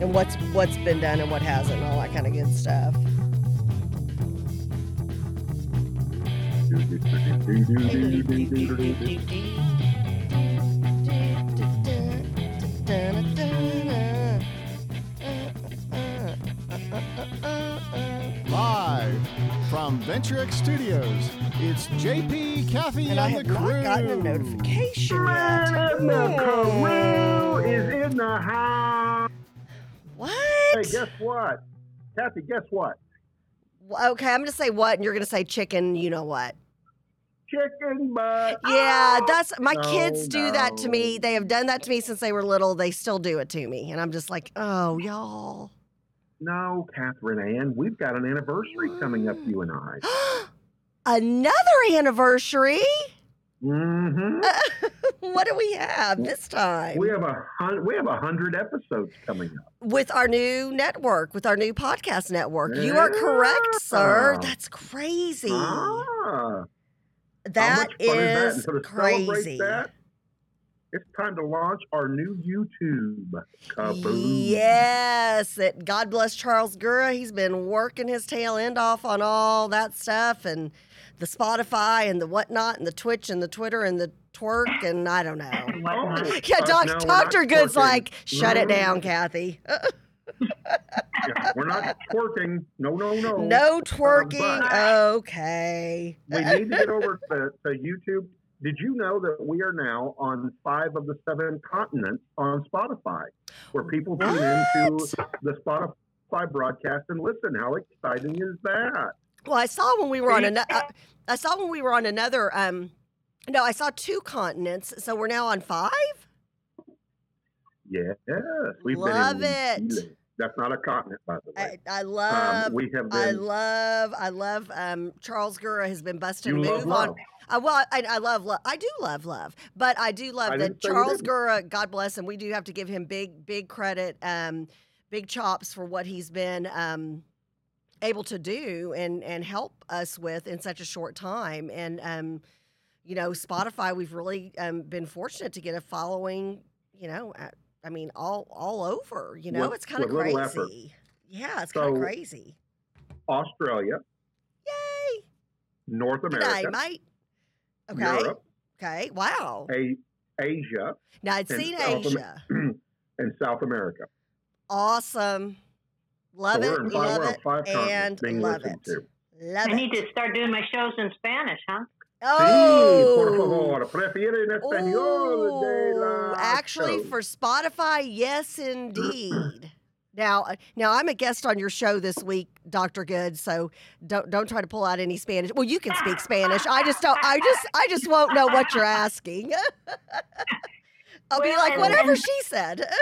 and what's what's been done and what hasn't, and all that kind of good stuff. Live from VentureX Studios, it's JP, Kathy, And and, I have the crew. not gotten a notification yet. And the crew is in the house. Hey, guess what? Kathy, guess what? Okay, I'm gonna say what, and you're gonna say chicken. You know what? Chicken butt. Yeah, Ah! that's my No, kids do that to me. They have done that to me since they were little. They still do it to me, and I'm just like, oh, y'all. No, Catherine Ann, we've got an anniversary coming up, you and I. Another anniversary? Mm-hmm. what do we have this time? We have a hun- we have a hundred episodes coming up. with our new network, with our new podcast network. You are correct, sir. That's crazy. Ah, how much fun is that? is And so crazy. that, it's time to launch our new YouTube. Kaboom. Yes, it, God bless Charles Gura. He's been working his tail end off on all that stuff and the Spotify and the whatnot and the Twitch and the Twitter and the twerk and I don't know. Oh, Yeah, doc, no, Doctor Good's twerking. like, shut it No. down, Kathy. Yeah, we're not twerking. No, no, no. no twerking. but- Okay. We need to get over to, to YouTube. Did you know that we are now on five of the seven continents on Spotify, where people tune into the Spotify broadcast and listen? How exciting is that? Well, I saw when we were on another. I saw when we were on another. Um, no, I saw two continents, so we're now on five. Yes, we've Love been in it. New That's not a continent, by the I, way. I love. um, we have been. I love. I love. Um, Charles Gura has been busting you move love on. love. Uh, well, I, I love love. I do love love, but I do love I that didn't say you Charles. Gura. God bless him. We do have to give him big big credit. Um, big chops for what he's been um able to do and and help us with in such a short time. And um, you know, Spotify, we've really um been fortunate to get a following. You know, at, I mean, all all over. You know, With- it's kind of with little effort. crazy. Yeah, it's kind of crazy. Australia, Yay! North America, day, mate. Okay. Europe, Okay. Wow. A- Asia, Now I'd seen South Am- Asia. and South America. Awesome. Love so it. we're in five, Love it. five and continents being love it. to. Love I need to start doing my shows in Spanish, huh? Sí, por Oh. favor, prefiere en español de Ooh, la actually, show. for Spotify, yes, indeed. now, uh, now I'm a guest on your show this week, Doctor Good. So don't don't try to pull out any Spanish. Well, you can speak Spanish. I just don't. I just I just won't know what you're asking. I'll be like whatever and- she said.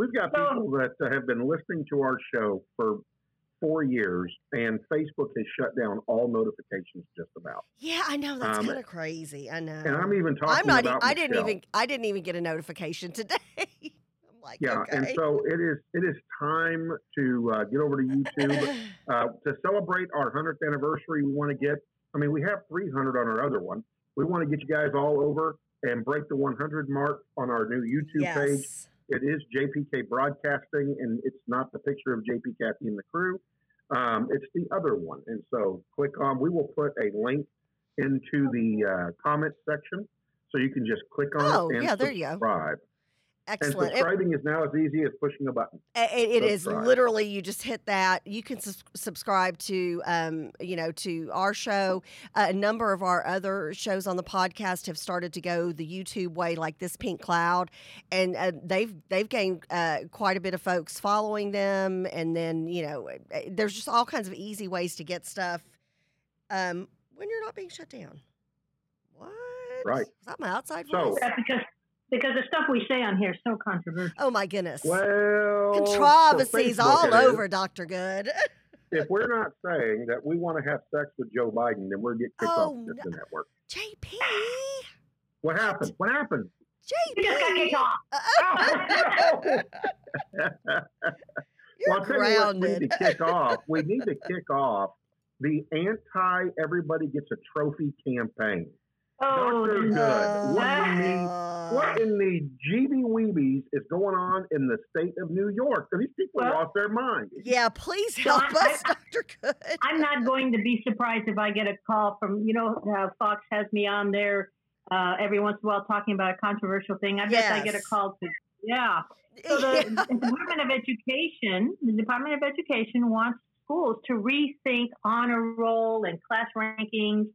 We've got people that have been listening to our show for four years, and Facebook has shut down all notifications just about. yeah, I know that's Um, kind of crazy. I know. And I'm even talking I'm not. about I didn't even. I didn't even get a notification today. I'm like, Yeah, okay. and so it is. It is time to uh, get over to YouTube uh, to celebrate our hundredth anniversary. We want to get. I mean, we have 300 on our other one. We want to get you guys all over and break the 100 mark on our new YouTube page. It is JPK Broadcasting, and it's not the picture of JP Kathy and the crew. Um, it's the other one. And so click on, we will put a link into the uh, comment section so you can just click on Oh, it and yeah, there you go. Subscribe. And Excellent. Subscribing is now as easy as pushing a button. It, it is literally you just hit that. You can sus- subscribe to, um, you know, to our show. Uh, a number of our other shows on the podcast have started to go the YouTube way, like this Pink Cloud, and uh, they've they've gained uh, quite a bit of folks following them. And then you know, uh, there's just all kinds of easy ways to get stuff um, when you're not being shut down. What? Right. Is that my outside voice? That's because because the stuff we say on here is so controversial. Oh my goodness. Well, Controversies all it is. over, Doctor Good. If we're not saying that we want to have sex with Joe Biden, then we're getting kicked Oh, off the no. network. JP. What happened? What happened? You just got kicked off. Oh, You're well, I'll tell you what we need to kick off. We need to kick off the anti everybody gets a trophy campaign. Oh, Dr. this- Good. What, in the, what in the GB Weebies is going on in the state of New York? So these people Well- lost their mind. yeah, please So help I- us, Dr. Good. I'm not going to be surprised if I get a call from, you know, uh, Fox has me on there uh, every once in a while talking about a controversial thing. I bet I get a call to, yeah. So the Department of Education, the Department of Education wants schools to rethink honor roll and class rankings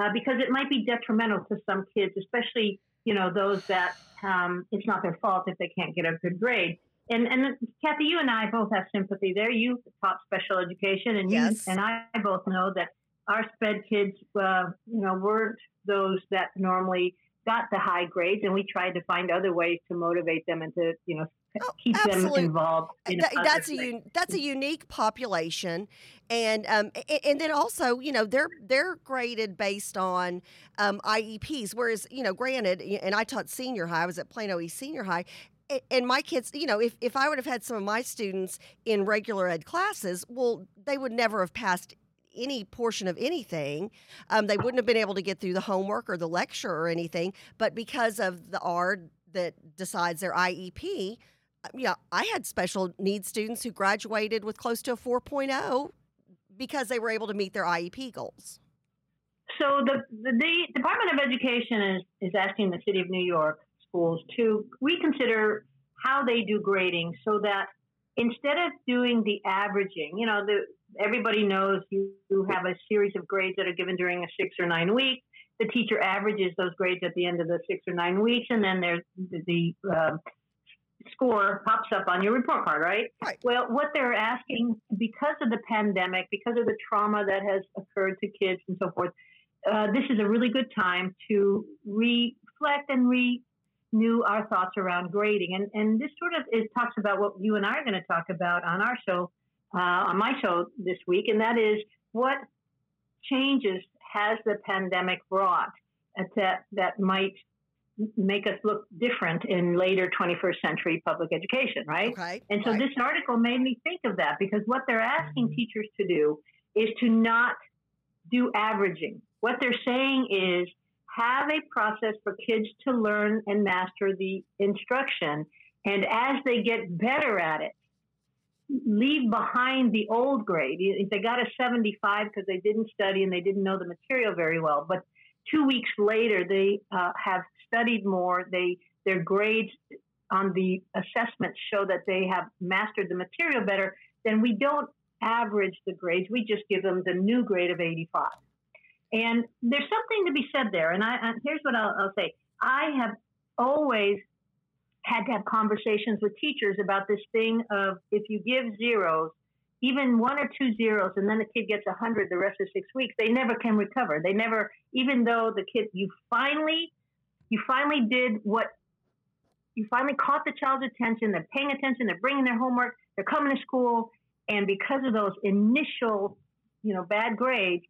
uh, because it might be detrimental to some kids, especially you know those that um, it's not their fault if they can't get a good grade. And and Kathy, you and I both have sympathy there. You taught special education, and Yes. you and I both know that our sped kids, uh, you know, weren't those that normally got the high grades, and we tried to find other ways to motivate them and to you know Oh, keep absolute- them involved. In that's a un- that's a unique population, and um, a- and then also you know they're they're graded based on um, IEPs. Whereas you know, granted, and I taught senior high. I was at Plano East Senior High. And my kids, you know, if, if I would have had some of my students in regular ed classes, well, they would never have passed any portion of anything. Um, they wouldn't have been able to get through the homework or the lecture or anything. But because of the ARD that decides their IEP, uh, yeah, I had special needs students who graduated with close to a 4.0 because they were able to meet their IEP goals. So the, the the Department of Education is is asking the City of New York schools to reconsider how they do grading, so that instead of doing the averaging, you know, the everybody knows you, you have a series of grades that are given during a six or nine week. The teacher averages those grades at the end of the six or nine weeks, and then there's the, the uh, score pops up on your report card, right? Right. Well, what they're asking because of the pandemic, because of the trauma that has occurred to kids and so forth, uh, this is a really good time to reflect and renew our thoughts around grading. And, and this sort of is, talks about what you and I are going to talk about on our show, uh, on my show this week, and that is what changes has the pandemic brought that, that might make us look different in later 21st century public education, right? Okay. And so right. this article made me think of that because what they're asking teachers to do is to not do averaging. What they're saying is have a process for kids to learn and master the instruction. And as they get better at it, leave behind the old grade. If they got a 75 because they didn't study and they didn't know the material very well, but two weeks later they uh, have studied more, they their grades on the assessments show that they have mastered the material better, then we don't average the grades. We just give them the new grade of 85. And there's something to be said there. And I, here's what I'll, I'll say. I have always had to have conversations with teachers about this thing of if you give zeros, even one or two zeros, and then the kid gets a 100 the rest of six weeks, they never can recover. They never, even though the kid, you finally, you finally did what, you finally caught the child's attention. They're paying attention. They're bringing their homework. They're coming to school. And because of those initial, you know, bad grades,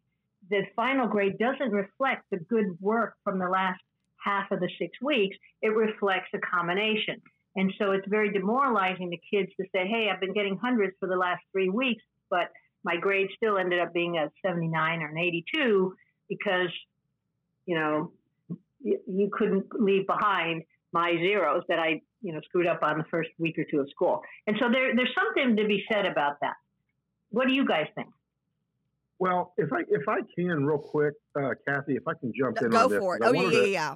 the final grade doesn't reflect the good work from the last half of the six weeks. It reflects a combination. And so it's very demoralizing to kids to say, hey, I've been getting hundreds for the last three weeks, but my grade still ended up being a 79 or an 82 because, you know, you, you couldn't leave behind my zeros that I, you know, screwed up on the first week or two of school. And so there, there's something to be said about that. What do you guys think? Well, if I if I can, real quick, uh, Kathy, if I can jump in Go on this, for it. Oh, yeah, wanted yeah, yeah.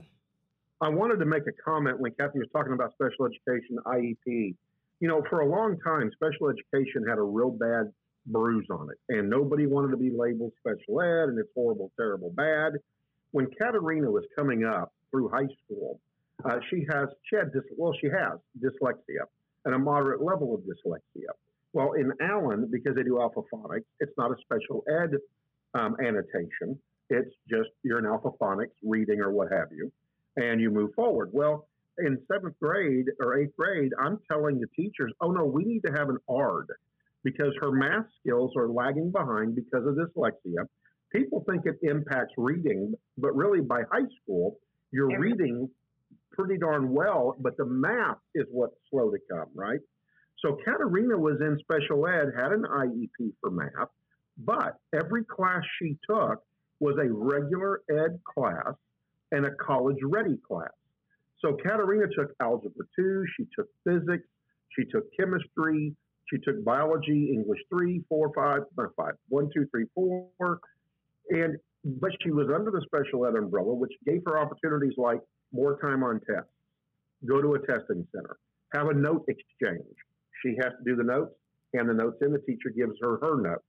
I wanted to make a comment when Kathy was talking about special education IEP. You know, for a long time, special education had a real bad bruise on it, and nobody wanted to be labeled special ed, and it's horrible, terrible, bad. When Katerina was coming up through high school, uh, she has she had dys- well, she has dyslexia and a moderate level of dyslexia. Well, in Allen, because they do alphaphonics, it's not a special ed um, annotation. It's just you're an alphaphonics reading or what have you and you move forward. Well, in seventh grade or eighth grade, I'm telling the teachers, oh no, we need to have an ARD because her math skills are lagging behind because of dyslexia. People think it impacts reading, but really by high school, you're Yeah. reading pretty darn well, but the math is what's slow to come, right? So Katerina was in special ed, had an IEP for math, but every class she took was a regular ed class and a college ready class. So Katerina took algebra two, she took physics, she took chemistry, she took biology, English three, four, five, not five, one, two, three, four, and but she was under the special ed umbrella, which gave her opportunities like more time on tests, go to a testing center, have a note exchange. She has to do the notes, and the notes in the teacher gives her her notes.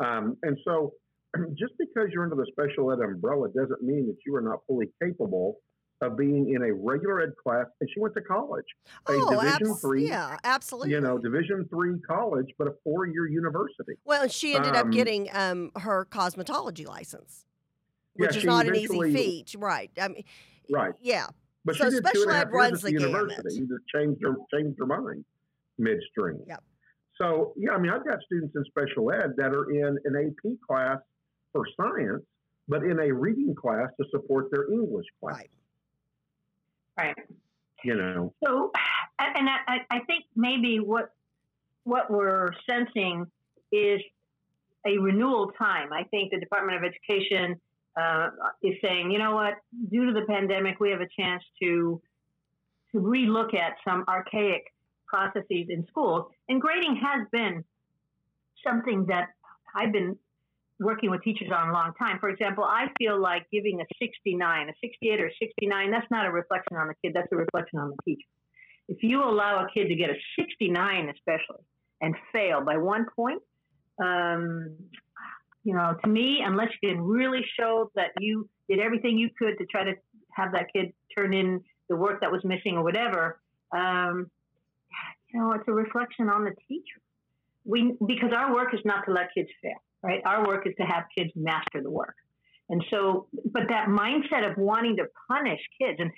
Um, and so, just because you're under the special ed umbrella doesn't mean that you are not fully capable of being in a regular ed class. And she went to college, a Oh, Division abs- three, yeah, absolutely. you know, Division three college, but a four year university. Well, she ended up Um, getting um, her cosmetology license, Yeah, which is not an easy feat, right? I mean, Right. Yeah, But So she did two special ed runs the gamut. university. You just changed her changed her mind midstream. Yep. So yeah, I mean, I've got students in special ed that are in an AP class for science, but in a reading class to support their English class. right. Right. You know, So, and I, I- I think maybe what what we're sensing is a renewal time. I think the Department of Education uh, is saying, you know what, due to the pandemic, we have a chance to to relook at some archaic processes in schools. And grading has been something that I've been working with teachers on a long time. For example, I feel like giving a 69, a 68 or 69, that's not a reflection on the kid, that's a reflection on the teacher. If you allow a kid to get a 69, especially, and fail by one point, um, you know, to me, unless you can really show that you did everything you could to try to have that kid turn in the work that was missing or whatever, um, you know, it's a reflection on the teacher. We because our work is not to let kids fail, right? Our work is to have kids master the work. And so, but that mindset of wanting to punish kids, and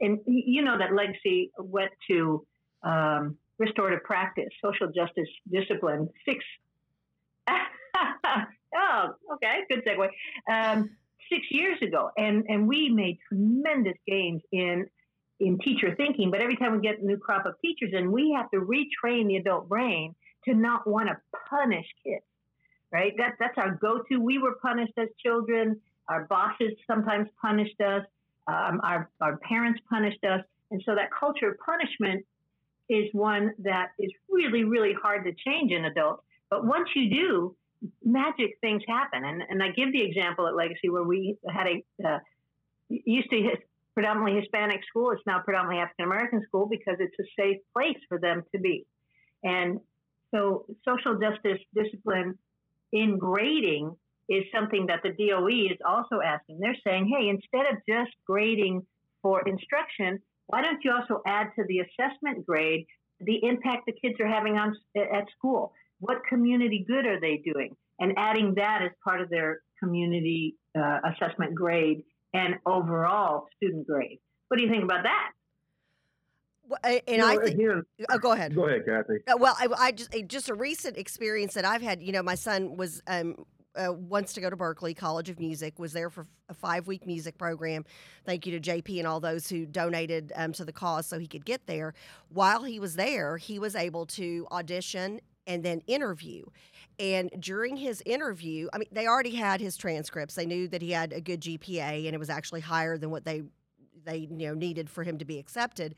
and you know that legacy went to um, restorative practice, social justice discipline, six. oh, okay, good segue. Um, six years ago, and and we made tremendous gains in in teacher thinking. But every time we get a new crop of teachers, and we have to retrain the adult brain to not want to punish kids. Right? That that's our go-to. We were punished as children. Our bosses sometimes punished us. Um, our our parents punished us, and so that culture of punishment is one that is really really hard to change in adults. But once you do, magic things happen. And, and I give the example at Legacy where we had a uh, used to predominantly Hispanic school. It's now predominantly African American school because it's a safe place for them to be. And so social justice discipline in grading is something that the DOE is also asking. They're saying, hey, instead of just grading for instruction, why don't you also add to the assessment grade the impact the kids are having on at school? What community good are they doing? And adding that as part of their community uh, assessment grade and overall student grade. What do you think about that? And You I know, think. again, Oh, go ahead. go ahead, Kathy. Uh, Well, I, I just a- just a recent experience that I've had. You know, my son was um, uh, wants to go to Berklee College of Music. Was there for a five week music program. Thank you to JP and all those who donated um, to the cause so he could get there. While he was there, he was able to audition and then interview. And during his interview, I mean, they already had his transcripts. They knew that he had a good GPA, and it was actually higher than what they they you know needed for him to be accepted.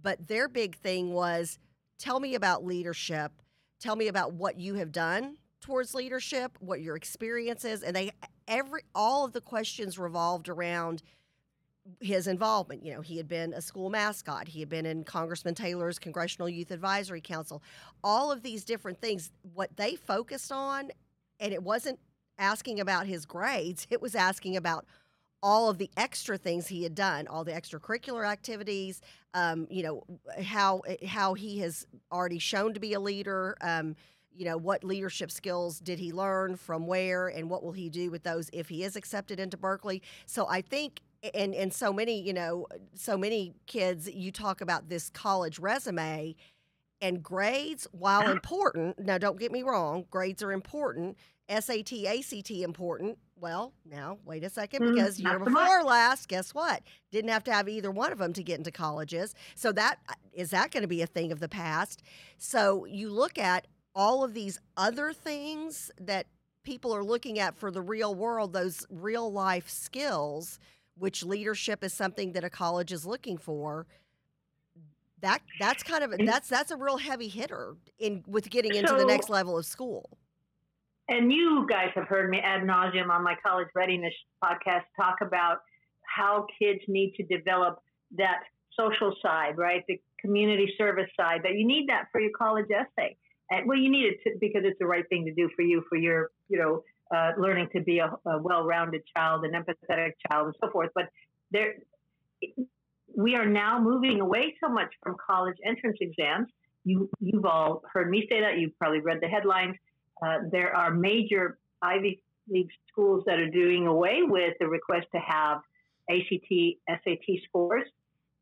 But their big thing was tell me about leadership. Tell me about what you have done towards leadership, what your experience is, and they every all of the questions revolved around his involvement. You know, he had been a school mascot, he had been in Congressman Taylor's Congressional Youth Advisory Council. All of these different things, what they focused on, and it wasn't asking about his grades, it was asking about all of the extra things he had done, all the extracurricular activities, um, you know, how how he has already shown to be a leader. Um, you know, what leadership skills did he learn from where, and what will he do with those if he is accepted into Berklee? So I think, and and so many, you know, so many kids, you talk about this college resume, and grades, while important, now don't get me wrong, grades are important. SAT, ACT important. Well, now wait a second, Mm, because not year so before last, guess what? Didn't have to have either one of them to get into colleges. So that is that going to be a thing of the past? So you look at all of these other things that people are looking at for the real world, those real life skills, which leadership is something that a college is looking for. That that's kind of a, that's that's a real heavy hitter in with getting into the next level of school. And you guys have heard me ad nauseum on my college readiness podcast talk about how kids need to develop that social side, right? The community service side. That you need that for your college essay. And well, you need it to, because it's the right thing to do for you for your, you know, uh, learning to be a, a well-rounded child, an empathetic child, and so forth. But there, we are now moving away so much from college entrance exams. You, you've all heard me say that. You've probably read the headlines. Uh, there are major Ivy League schools that are doing away with the request to have ACT, SAT scores.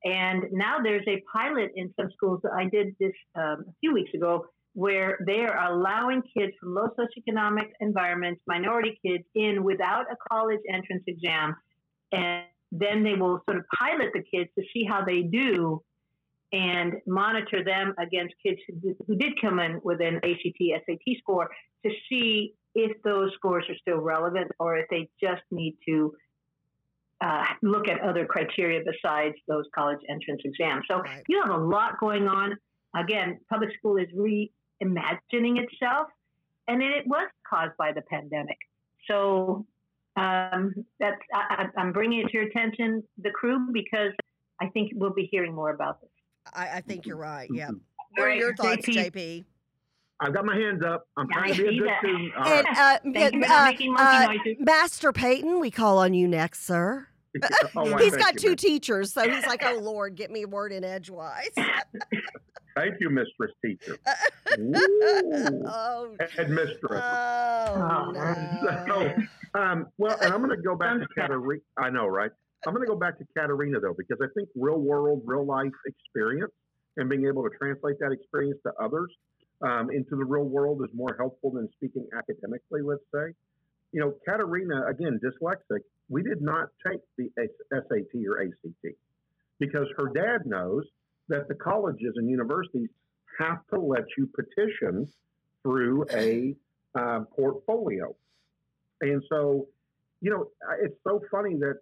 And now there's a pilot in some schools that I did this um, a few weeks ago where they are allowing kids from low socioeconomic environments, minority kids, in without a college entrance exam. And then they will sort of pilot the kids to see how they do and monitor them against kids who did, who did come in with an ACT, SAT score to see if those scores are still relevant or if they just need to uh, look at other criteria besides those college entrance exams. So Right. you have a lot going on. Again, public school is reimagining itself, and it was caused by the pandemic. So um, that's I, I- I'm bringing it to your attention, the crew, because I think we'll be hearing more about this. I, I think you're right. Yeah. What are your thoughts, JP? JP? I've got my hands up. I'm trying I to be a see good that. student. All And right. uh, Thank you uh, making monkey uh, noises. Master Peyton, we call on you next, sir. Oh, why, He's thank got you, two ma'am. teachers, so he's like, "Oh Lord, get me a word in edgewise." Thank you, Mistress Teacher. Woo. oh, Headmistress. oh Oh, no. Um, well, and I'm going to go back to Sounds bad. Katarina. I know, right? I'm going to go back to Katarina though, because I think real world, real life experience and being able to translate that experience to others um, into the real world is more helpful than speaking academically. Let's say, you know, Katarina again, dyslexic. We did not take the SAT or ACT because her dad knows that the colleges and universities have to let you petition through a uh, portfolio. And so, you know, it's so funny that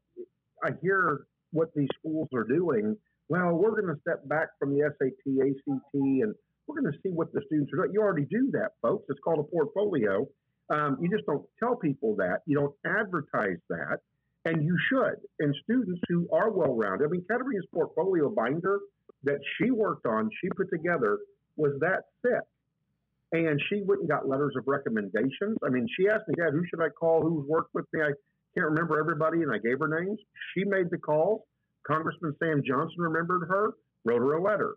I hear what these schools are doing. Well, we're going to step back from the SAT, ACT, and we're going to see what the students are doing. You already do that, folks. It's called a portfolio. Um, you just don't tell people that. You don't advertise that. And you should. And students who are well rounded, I mean, Katarina's portfolio binder that she worked on, she put together, was that thick and she went and got letters of recommendations. I mean, she asked me, Dad, who should I call? Who's worked with me? I can't remember everybody, and I gave her names. She made the calls. Congressman Sam Johnson remembered her, wrote her a letter.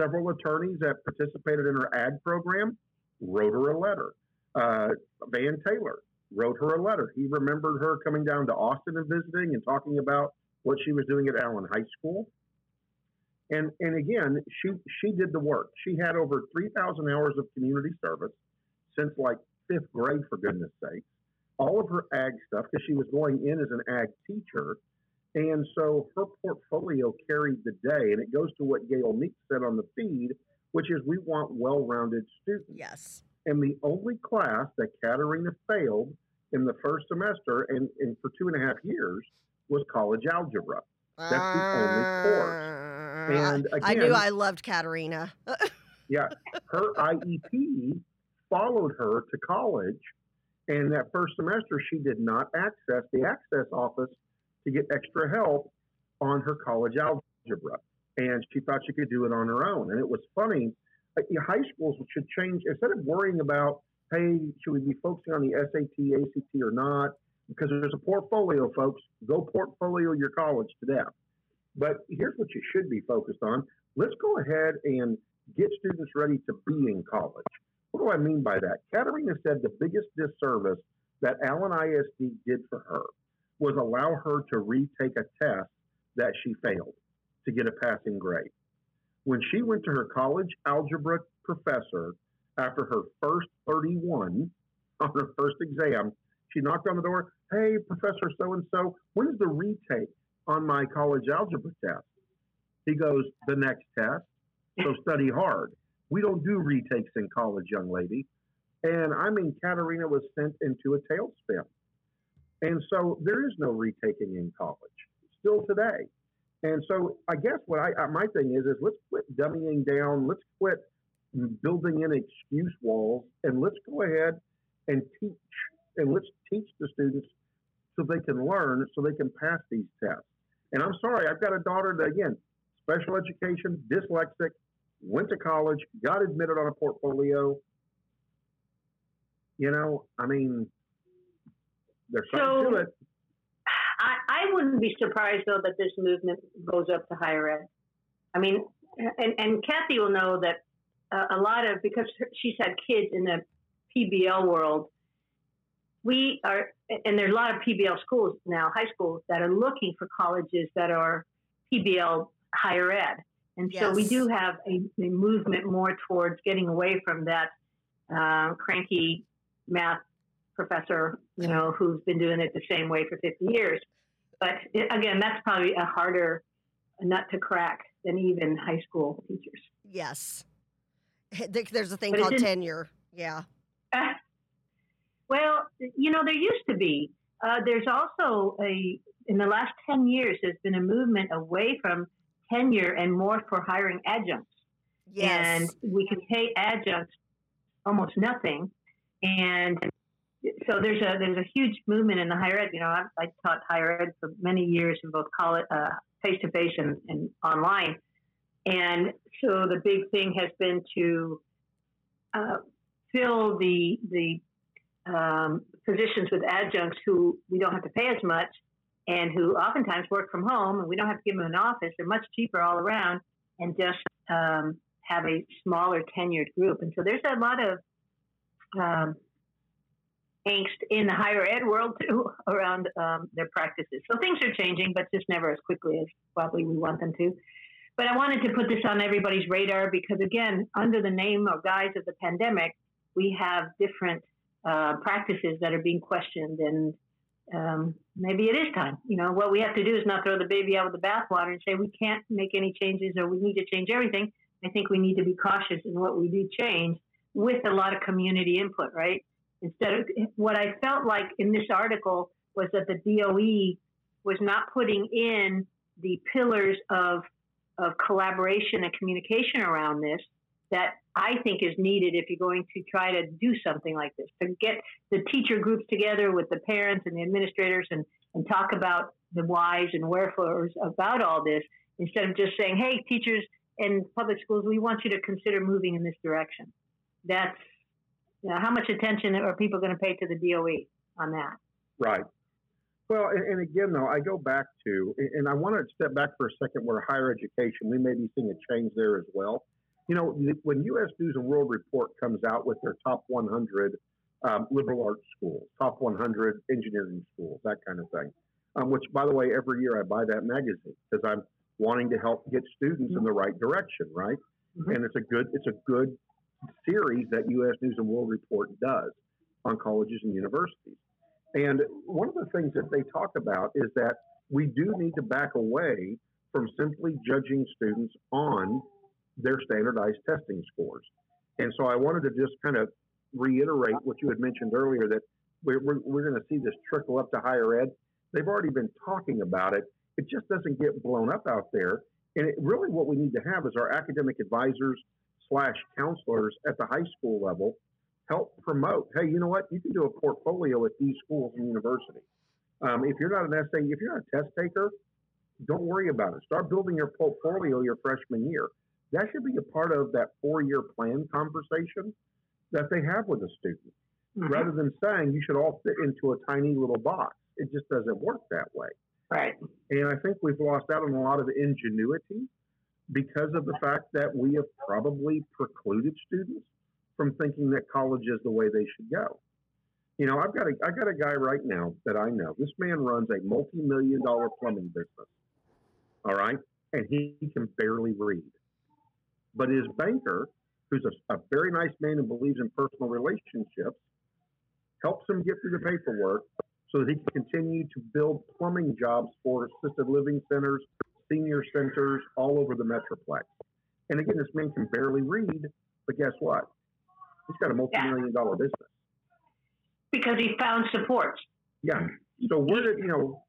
Several attorneys that participated in her ad program wrote her a letter. Uh, Van Taylor wrote her a letter. He remembered her coming down to Austin and visiting and talking about what she was doing at Allen High School. And and again, she she did the work. She had over three thousand hours of community service since like fifth grade, for goodness sakes. All of her ag stuff because she was going in as an ag teacher, and so her portfolio carried the day. And it goes to what Gail Meek said on the feed, which is we want well-rounded students. Yes. And the only class that Katarina failed in the first semester and, and for two and a half years was college algebra. That's the only course. And Uh, I knew I loved Katerina. yeah, her IEP followed her to college, and that first semester she did not access the access office to get extra help on her college algebra, and she thought she could do it on her own. And it was funny. High schools should change instead of worrying about, hey, should we be focusing on the SAT, ACT, or not? Because there's a portfolio, folks. Go portfolio your college to death. But here's what you should be focused on. Let's go ahead and get students ready to be in college. What do I mean by that? Katarina said the biggest disservice that Allen ISD did for her was allow her to retake a test that she failed to get a passing grade. When she went to her college algebra professor after her first 31 on her first exam, she knocked on the door. Hey, Professor so and so, when is the retake on my college algebra test? He goes, The next test. So study hard. We don't do retakes in college, young lady. And I mean, Katarina was sent into a tailspin. And so there is no retaking in college. still today. And so I guess what I, my thing is, is let's quit dummying down. Let's quit building in excuse walls and let's go ahead and teach and let's teach the students so they can learn, so they can pass these tests. And I'm sorry, I've got a daughter that, again, special education, dyslexic, went to college, got admitted on a portfolio. You know, I mean, there's something So- to it. I, I wouldn't be surprised though that this movement goes up to higher ed. I mean, and, and Kathy will know that uh, a lot of because she's had kids in the PBL world. We are, and there's a lot of PBL schools now, high schools that are looking for colleges that are PBL higher ed, and so we do have a, a movement more towards getting away from that uh, cranky math professor, you know, who's been doing it the same way for 50 years. But it, again, that's probably a harder nut to crack than even high school teachers. Yes. There's a thing But called tenure. Yeah. well, you know, there used to be. Uh, there's also a, in the last 10 years, there's been a movement away from tenure and more for hiring adjuncts. Yes. and we can pay adjuncts almost nothing. And so there's a there's a huge movement in the higher ed. You know, I, I taught higher ed for many years in both college, face to face and online. And so the big thing has been to uh, fill the the um, positions with adjuncts who we don't have to pay as much and who oftentimes work from home and we don't have to give them an office. They're much cheaper all around and just um, have a smaller tenured group. And so there's a lot of um, angst in the higher ed world too around um, their practices. So things are changing, but just never as quickly as probably we want them to. But I wanted to put this on everybody's radar because, again, under the name or guise of the pandemic, we have different uh, practices that are being questioned, and um, maybe it is time. You know, what we have to do is not throw the baby out with the bathwater and say we can't make any changes or we need to change everything. I think we need to be cautious in what we do change with a lot of community input, right? Instead of what I felt like in this article was that the DOE was not putting in the pillars of of collaboration and communication around this that I think is needed if you're going to try to do something like this to get the teacher groups together with the parents and the administrators and, and talk about the whys and wherefores about all this instead of just saying, hey, teachers and public schools, we want you to consider moving in this direction. That's you know, how much attention are people going to pay to the DOE on that? Right. Well, and, and again, though, I go back to, and I want to step back for a second where higher education, we may be seeing a change there as well. You know, when U.S. News and World Report comes out with their top 100 um, liberal arts schools, top 100 engineering schools, that kind of thing, um, which, by the way, every year I buy that magazine because I'm wanting to help get students in the right direction, right? Mm-hmm. And it's a good, it's a good series that U.S. News and World Report does on colleges and universities. And one of the things that they talk about is that we do need to back away from simply judging students on their standardized testing scores. And so I wanted to just kind of reiterate what you had mentioned earlier that we're, we're, we're going to see this trickle up to higher ed. They've already been talking about it. It just doesn't get blown up out there. And it, really, what we need to have is our academic advisors slash counselors at the high school level help promote. Hey, you know what? You can do a portfolio at these schools and universities. Um, if you're not an essay, if you're not a test taker, don't worry about it. Start building your portfolio your freshman year. That should be a part of that four-year plan conversation that they have with a student, Mm-hmm. rather than saying you should all fit into a tiny little box. It just doesn't work that way. Right. And I think we've lost out on a lot of ingenuity because of the fact that we have probably precluded students from thinking that college is the way they should go. You know, I've got a I got a guy right now that I know. This man runs a multi-million dollar plumbing business. All right, and he, he can barely read. But his banker, who's a, a very nice man and believes in personal relationships, helps him get through the paperwork so that he can continue to build plumbing jobs for assisted living centers, senior centers all over the Metroplex. And again, this man can barely read, but guess what? He's got a multi-million dollar business. Because he found support. Yeah. So where did you know?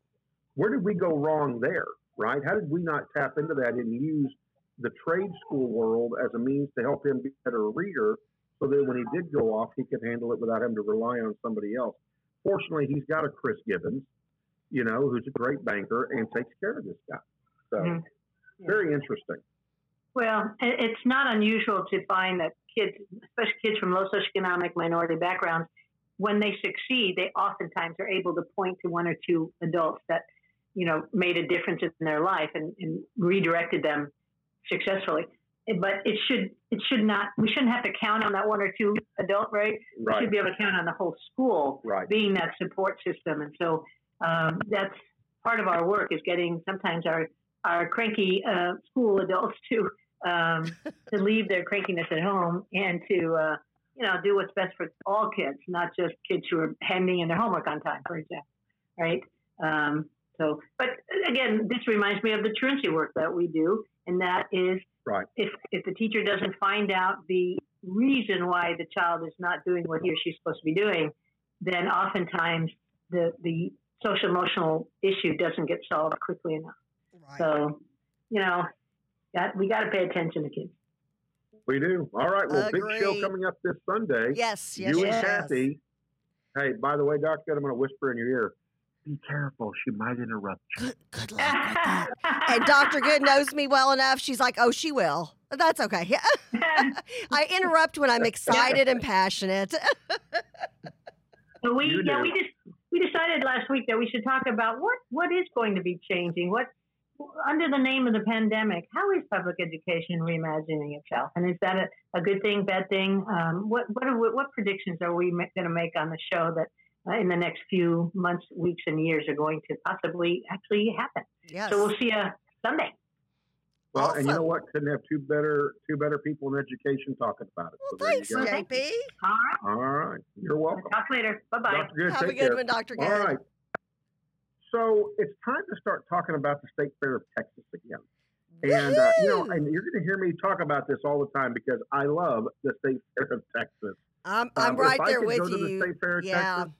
where did we go wrong there, right? How did we not tap into that and use the trade school world as a means to help him be a better reader so that when he did go off, he could handle it without having to rely on somebody else? Fortunately, he's got a Chris Gibbons, you know, who's a great banker and takes care of this guy. So, Mhm. very interesting. Well, it's not unusual to find that kids, especially kids from low socioeconomic minority backgrounds, when they succeed, they oftentimes are able to point to one or two adults that, you know, made a difference in their life and, and redirected them successfully. But it should it should not we shouldn't have to count on that one or two adult, right? We Right, should be able to count on the whole school right. being that support system. And so um, that's part of our work is getting sometimes our our cranky uh, school adults to um, to leave their crankiness at home and to uh, you know do what's best for all kids, not just kids who are handing in their homework on time, for example, right? Um, so, but again, this reminds me of the truancy work that we do, and that is Right. if if the teacher doesn't find out the reason why the child is not doing what he or she's supposed to be doing, then oftentimes the the social emotional issue doesn't get solved quickly enough. Right. So, you know, got, we got to pay attention to kids. We do. All right. Well, big show coming up this Sunday. yes, yes, you yes. and Kathy. Hey, by the way, Doctor, Good, I'm going to whisper in your ear. Be careful. She might interrupt you. Good, good luck with that. And Dr. Good knows me well enough. She's like, oh, she will. That's okay. I interrupt when I'm excited and passionate. So we You yeah do. we just we decided last week that we should talk about what what is going to be changing. What under the name of the pandemic, how is public education reimagining itself, and is that a, a good thing, bad thing? Um, what what are, what predictions are we going to make on the show that uh, in the next few months, weeks, and years are going to possibly actually happen? Yes. So we'll see you Sunday. Well, and you know what? Couldn't have two better two better people in education talking about it. Well, So thanks. JP. All right. All right. You're welcome. Talk later. Bye bye. Dr. Good, Have a good care. one, Dr. Good. All right. So it's time to start talking about the State Fair of Texas again. And, uh, you know, and you're going to hear me talk about this all the time because I love the State Fair of Texas. I'm, I'm Um, right there with you. the Fair Yeah. Texas,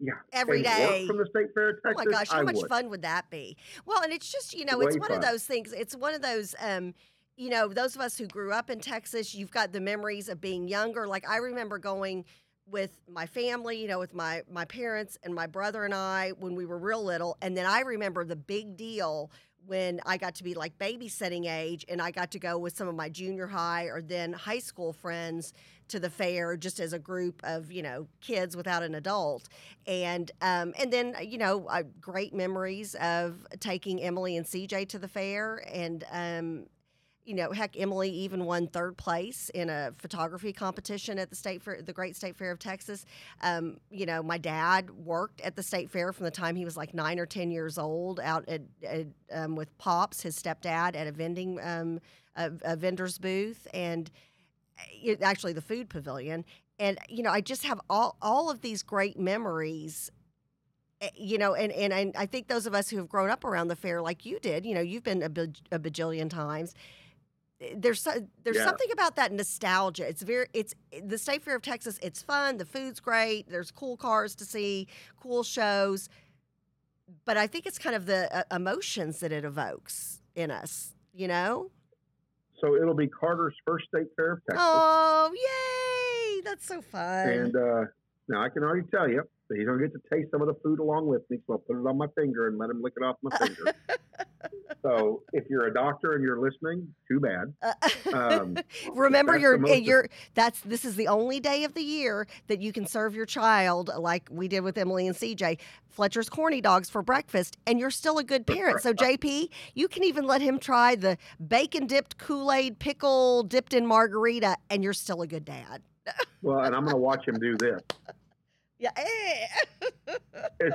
yeah, Every day. from the State Fair of Texas. Oh my gosh, how I much would. fun would that be? Well, and it's just, you know, it's Way one of those things. It's one of those, um, you know, those of us who grew up in Texas, you've got the memories of being younger. Like I remember going with my family, you know, with my my parents and my brother and I when we were real little, and then I remember the big deal when I got to be like babysitting age and I got to go with some of my junior high or then high school friends to the fair just as a group of, you know, kids without an adult. And um and then you know, uh, great memories of taking Emily and CJ to the fair and um you know, heck, Emily even won third place in a photography competition at the state fair, the Great State Fair of Texas. Um, you know, my dad worked at the state fair from the time he was like nine or ten years old, out at, at um, with Pops, his stepdad, at a vending um, a, a vendor's booth, and uh, it, actually the food pavilion. And you know, I just have all all of these great memories eh, you know, and, and and I think those of us who have grown up around the fair, like you did, you know, you've been a, a bajillion times. Eh, There's there's Yeah. something about that nostalgia. It's very it's the State Fair of Texas. It's fun. The food's great. There's cool cars to see, cool shows. But I think it's kind of the uh, emotions that it evokes in us. You know? So it'll be Carter's first State Fair of Texas. Oh, yay! That's so fun. And uh, now I can already tell you that he's going to get to taste some of the food along with me. So I'll put it on my finger and let him lick it off my finger. so if you're a doctor and you're listening, too bad. Um, Remember your your that's this is the only day of the year that you can serve your child like we did with Emily and CJ Fletcher's corny dogs for breakfast and you're still a good parent. So JP, you can even let him try the bacon dipped Kool-Aid pickle dipped in margarita and you're still a good dad. well, and I'm going to watch him do this. Yeah. eh.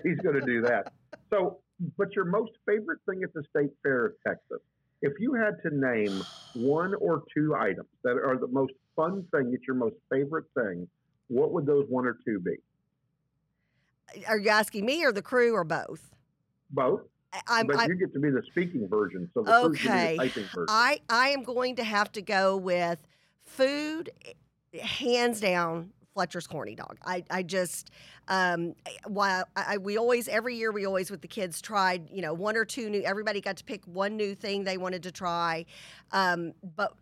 he's going to do that. So, but your most favorite thing at the State Fair of Texas, if you had to name one or two items that are the most fun thing, it's your most favorite thing, what would those one or two be? Are you asking me or the crew or both? Both, I- but I'm you get to be the speaking version, so the Okay. the typing version. I I am going to have to go with food, hands down. Fletcher's corny dog. I, I just, um, while I, we always, every year we always with the kids tried, you know, one or two new, everybody got to pick one new thing they wanted to try. Um, but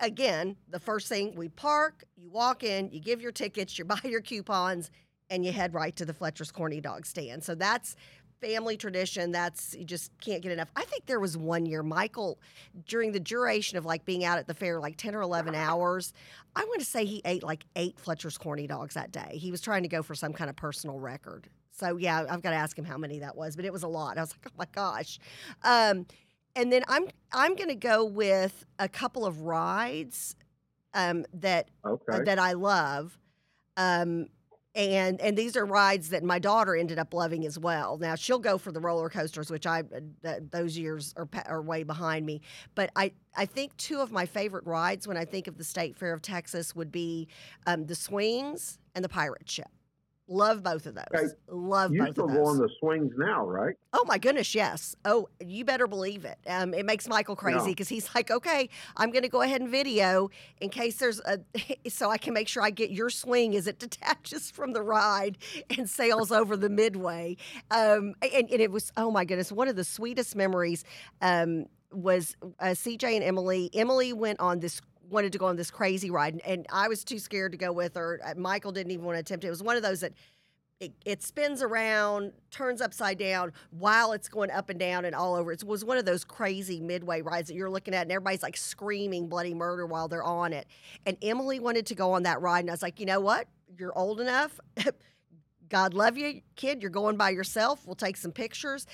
again, the first thing we park, you walk in, you give your tickets, you buy your coupons, and you head right to the Fletcher's Corny Dog stand. So that's family tradition. That's you just can't get enough. I think there was one year, Michael, during the duration of like being out at the fair, like 10 or 11 hours, I want to say he ate like eight Fletcher's Corny Dogs that day. He was trying to go for some kind of personal record. So yeah, I've got to ask him how many that was, but it was a lot. I was like, oh my gosh. Um, and then I'm I'm going to go with a couple of rides um, that Okay. that I love. Um, and and these are rides that my daughter ended up loving as well. Now she'll go for the roller coasters, which I uh, th- those years are are way behind me. But I I think two of my favorite rides when I think of the State Fair of Texas would be um, the swings and the pirate ship. Love both of those. Okay. Love you both still of go those. on the swings now, right? Oh my goodness, yes. Oh, you better believe it. Um, it makes Michael crazy because he's like, okay, I'm going to go ahead and video in case there's a, so I can make sure I get your swing as it detaches from the ride and sails over the midway. Um, and, and it was, oh my goodness, one of the sweetest memories um, was uh, CJ and Emily. Emily went on this wanted to go on this crazy ride and, and I was too scared to go with her. Uh, Michael didn't even want to attempt it. It was one of those that it, it spins around, turns upside down while it's going up and down and all over. It was one of those crazy midway rides that you're looking at, and everybody's like screaming bloody murder while they're on it. And Emily wanted to go on that ride, and I was like, you know what? You're old enough. God love you, kid. You're going by yourself. We'll take some pictures.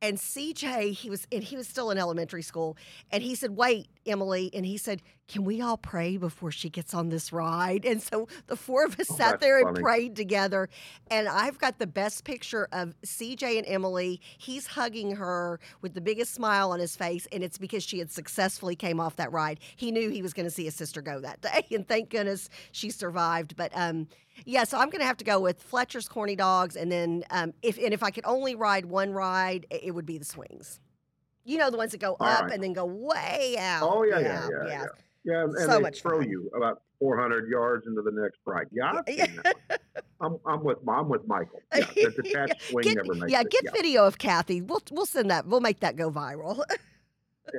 And CJ, he was and he was still in elementary school, and he said, "Wait, Emily," and he said, "Can we all pray before she gets on this ride?" And so the four of us Oh, sat there and funny. prayed together. And I've got the best picture of CJ and Emily. He's hugging her with the biggest smile on his face, and it's because she had successfully came off that ride. He knew he was going to see his sister go that day, and thank goodness she survived. But um, yeah, so I'm going to have to go with Fletcher's Corny Dogs, and then um, if and if I could only ride one ride, it would be the swings. You know the ones that go All up right. and then go way out. Oh yeah, yeah, yeah, yeah. Yeah, and So they throw fun. you about 400 yards into the next ride. Yeah, I've seen that one. I'm, I'm with I'm with Michael. Yeah, the detached swing Get, never makes yeah, it. get video of Kathy. We'll we'll send that. We'll make that go viral.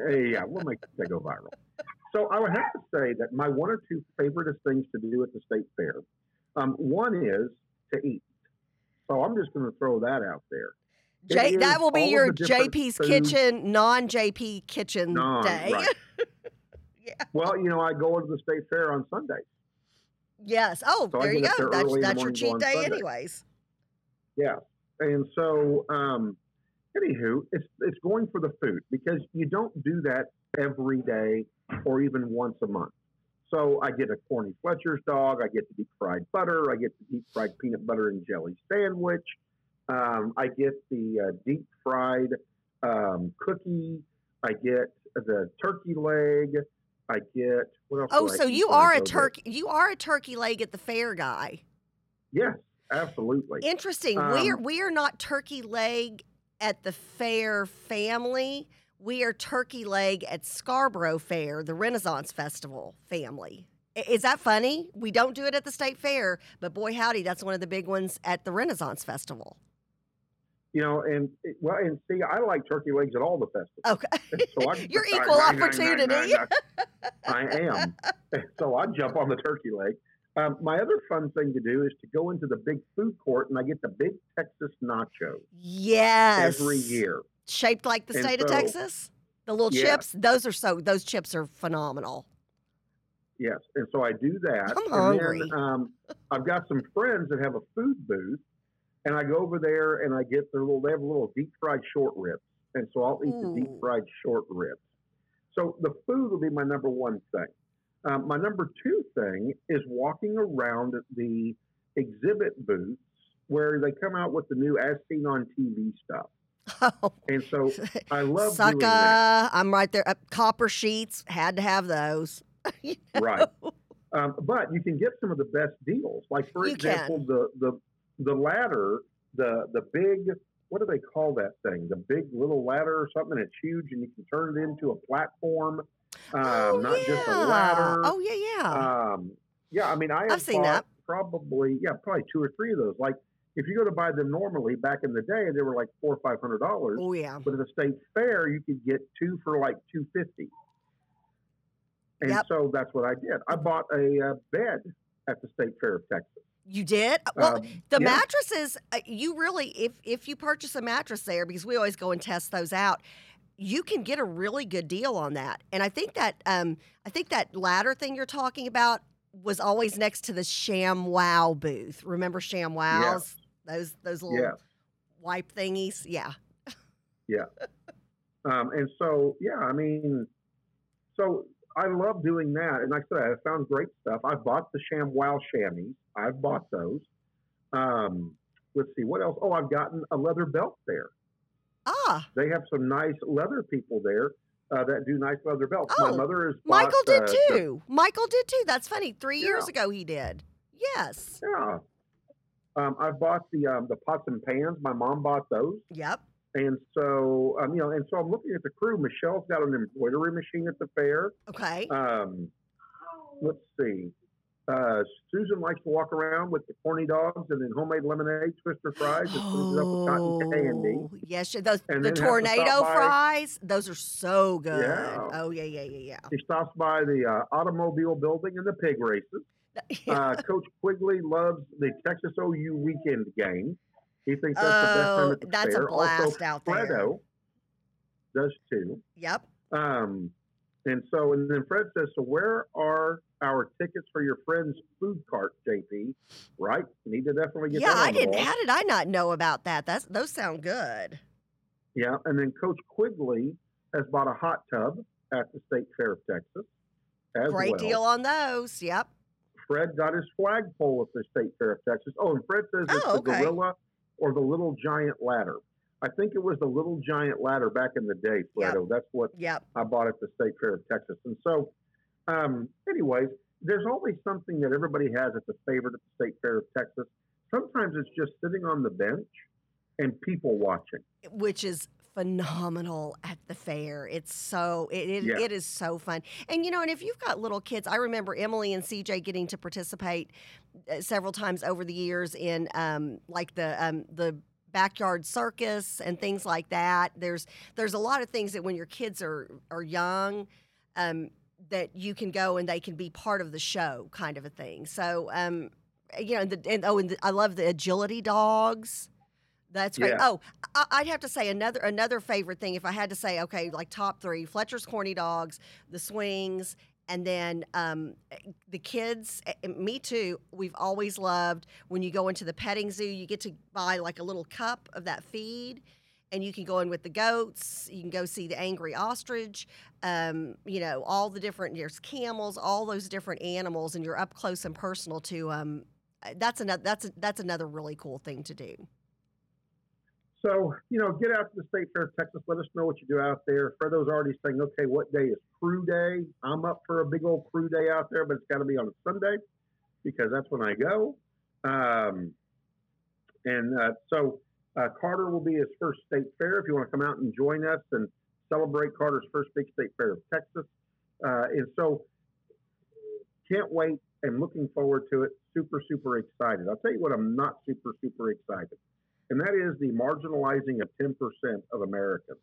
Yeah, we'll make that go viral. So I would have to say that my one or two favoriteest things to do at the state fair, um, one is to eat. So I'm just going to throw that out there. J, that will be your JP's food- Kitchen, non JP Kitchen Non, day. right. Well, you know, I go to the state fair on Sundays. yes. Oh, So there you go. there That's early in the that's your cheat day, Sunday. anyways. Yeah. And so, um, anywho, it's it's going for the food because you don't do that every day or even once a month. So I get a corny Fletcher's dog. I get the deep fried butter. I get the deep fried peanut butter and jelly sandwich. Um, I get the uh, deep fried um, cookie. I get the turkey leg. I get what else? Oh, so you are a turkey. You are a turkey leg at the fair guy. Yes, absolutely. Interesting. we are Um, we are not turkey leg at the fair family. We are turkey leg at Scarborough Fair, the Renaissance Festival family. Is that funny? We don't do it at the state fair, but boy howdy, that's one of the big ones at the Renaissance Festival. You know, and well, and see, I like turkey legs at all the festivals. Okay. So I, You're I- equal I- opportunity. I- am. So I jump on the turkey leg. Um, my other fun thing to do is to go into the big food court and I get the big Texas nachos. Yes. every year. Shaped like the And state of Texas. The little Yeah. chips, those are so those chips are phenomenal. Yes, and so I do that. I'm and hungry. Then, um, I've got some friends that have a food booth, and I go over there and I get their little. They have a little deep fried short ribs, and so I'll eat the deep fried short ribs. So the food will be my number one thing. Um, my number two thing is walking around the exhibit booths where they come out with the new as seen on TV stuff, Oh, and so I love Sucka. I'm right there. Uh, copper sheets had to have those. You know? Right. Um, but you can get some of the best deals. Like for You example, the the the ladder, the the big what do they call that thing? The big little ladder or something. It's huge, and you can turn it into a platform. Um, oh, not yeah. just a ladder. Oh yeah, yeah. Um, yeah, I mean, I have I've seen that. probably yeah, probably two or three of those. Like if you go to buy them normally back in the day, they were like four or five hundred dollars. Oh yeah. But at the state fair, you could get two for like two fifty. And Yep. so that's what I did. I bought a uh, bed at the state fair of Texas. You did? Well, Um, the yeah. mattresses, uh, you really, if if you purchase a mattress there, because we always go and test those out, you can get a really good deal on that. And I think that um, I think that ladder thing you're talking about was always next to the Sham Wow booth. Remember Sham Wows? Those those little Yeah. wipe thingies. Yeah. Yeah. um, and so, yeah, I mean, so I love doing that. And like I said, I found great stuff. I bought the Sham Wow chamois. I've bought those. Um, let's see, what else? Oh, I've gotten a leather belt there. Ah, They have some nice leather people there uh, that do nice leather belts. Oh, My mother is Michael did uh, the- too. Michael did too. That's funny. Three years ago he did. Yes. yeah. Um, I bought the um, the pots and pans. My mom bought those. Yep. And so, um, you know, and so I'm looking at the crew. Michelle's got an embroidery machine at the fair. Okay. Um, let's see. Uh, Susan likes to walk around with the corny dogs and then homemade lemonade, twister fries, and finishes up with cotton candy. Oh, yes, those And the tornado stop by- fries. Those are so good. Yeah. Oh yeah, yeah, yeah, yeah. She stops by the uh, automobile building and the pig races. yeah. Uh, Coach Quigley loves the Texas OU weekend game. He thinks that's the best time oh, at the that's fair. a blast also, out there. Fredo does too. Yep. Um, and so, and then Fred says, "So where are our tickets for your friend's food cart, JP? Right? Need to definitely get Yeah, that on I didn't. wall. How did I not know about that? That's those sound good. Yeah, and then Coach Quigley has bought a hot tub at the State Fair of Texas. As Great well. deal on those. Yep. Fred got his flagpole at the State Fair of Texas. Oh, and Fred says it's Oh, the okay. gorilla or the little giant ladder. I think it was the little giant ladder back in the day, Yep. That's what Yep. I bought at the State Fair of Texas. And so, um, anyways, there's always something that everybody has that's a favorite at the State Fair of Texas. Sometimes it's just sitting on the bench and people watching. Which is phenomenal at the fair. It's so it it, Yeah. it is so fun. And you know, and if you've got little kids, I remember Emily and CJ getting to participate uh, several times over the years in um, like the um, the backyard circus and things like that. There's there's a lot of things that when your kids are are young. Um, that you can go and they can be part of the show, kind of a thing. So, um, you know, and, the, and oh, and the, I love the agility dogs. That's great. Yeah. Oh, I, I'd have to say another another favorite thing if I had to say, okay, like top three: Fletcher's Corny Dogs, the swings, and then um, the kids. Me too. We've always loved when you go into the petting zoo. You get to buy like a little cup of that feed, and you can go in with the goats. You can go see the angry ostrich. Um, you know, all the different. There's camels, all those different animals, and you're up close and personal to. Um, that's another. That's that's another really cool thing to do. So, you know, get out to the State Fair of Texas. Let us know what you do out there. Fredo's already saying, okay, what day is crew day? I'm up for a big old crew day out there, but it's got to be on a Sunday because that's when I go. Um, and uh, so uh, Carter will be his first state fair. If you want to come out and join us and celebrate Carter's first big state fair of Texas. Uh, and so can't wait and looking forward to it. Super, super excited. I'll tell you what, I'm not super, super excited and that is the marginalizing of 10% of Americans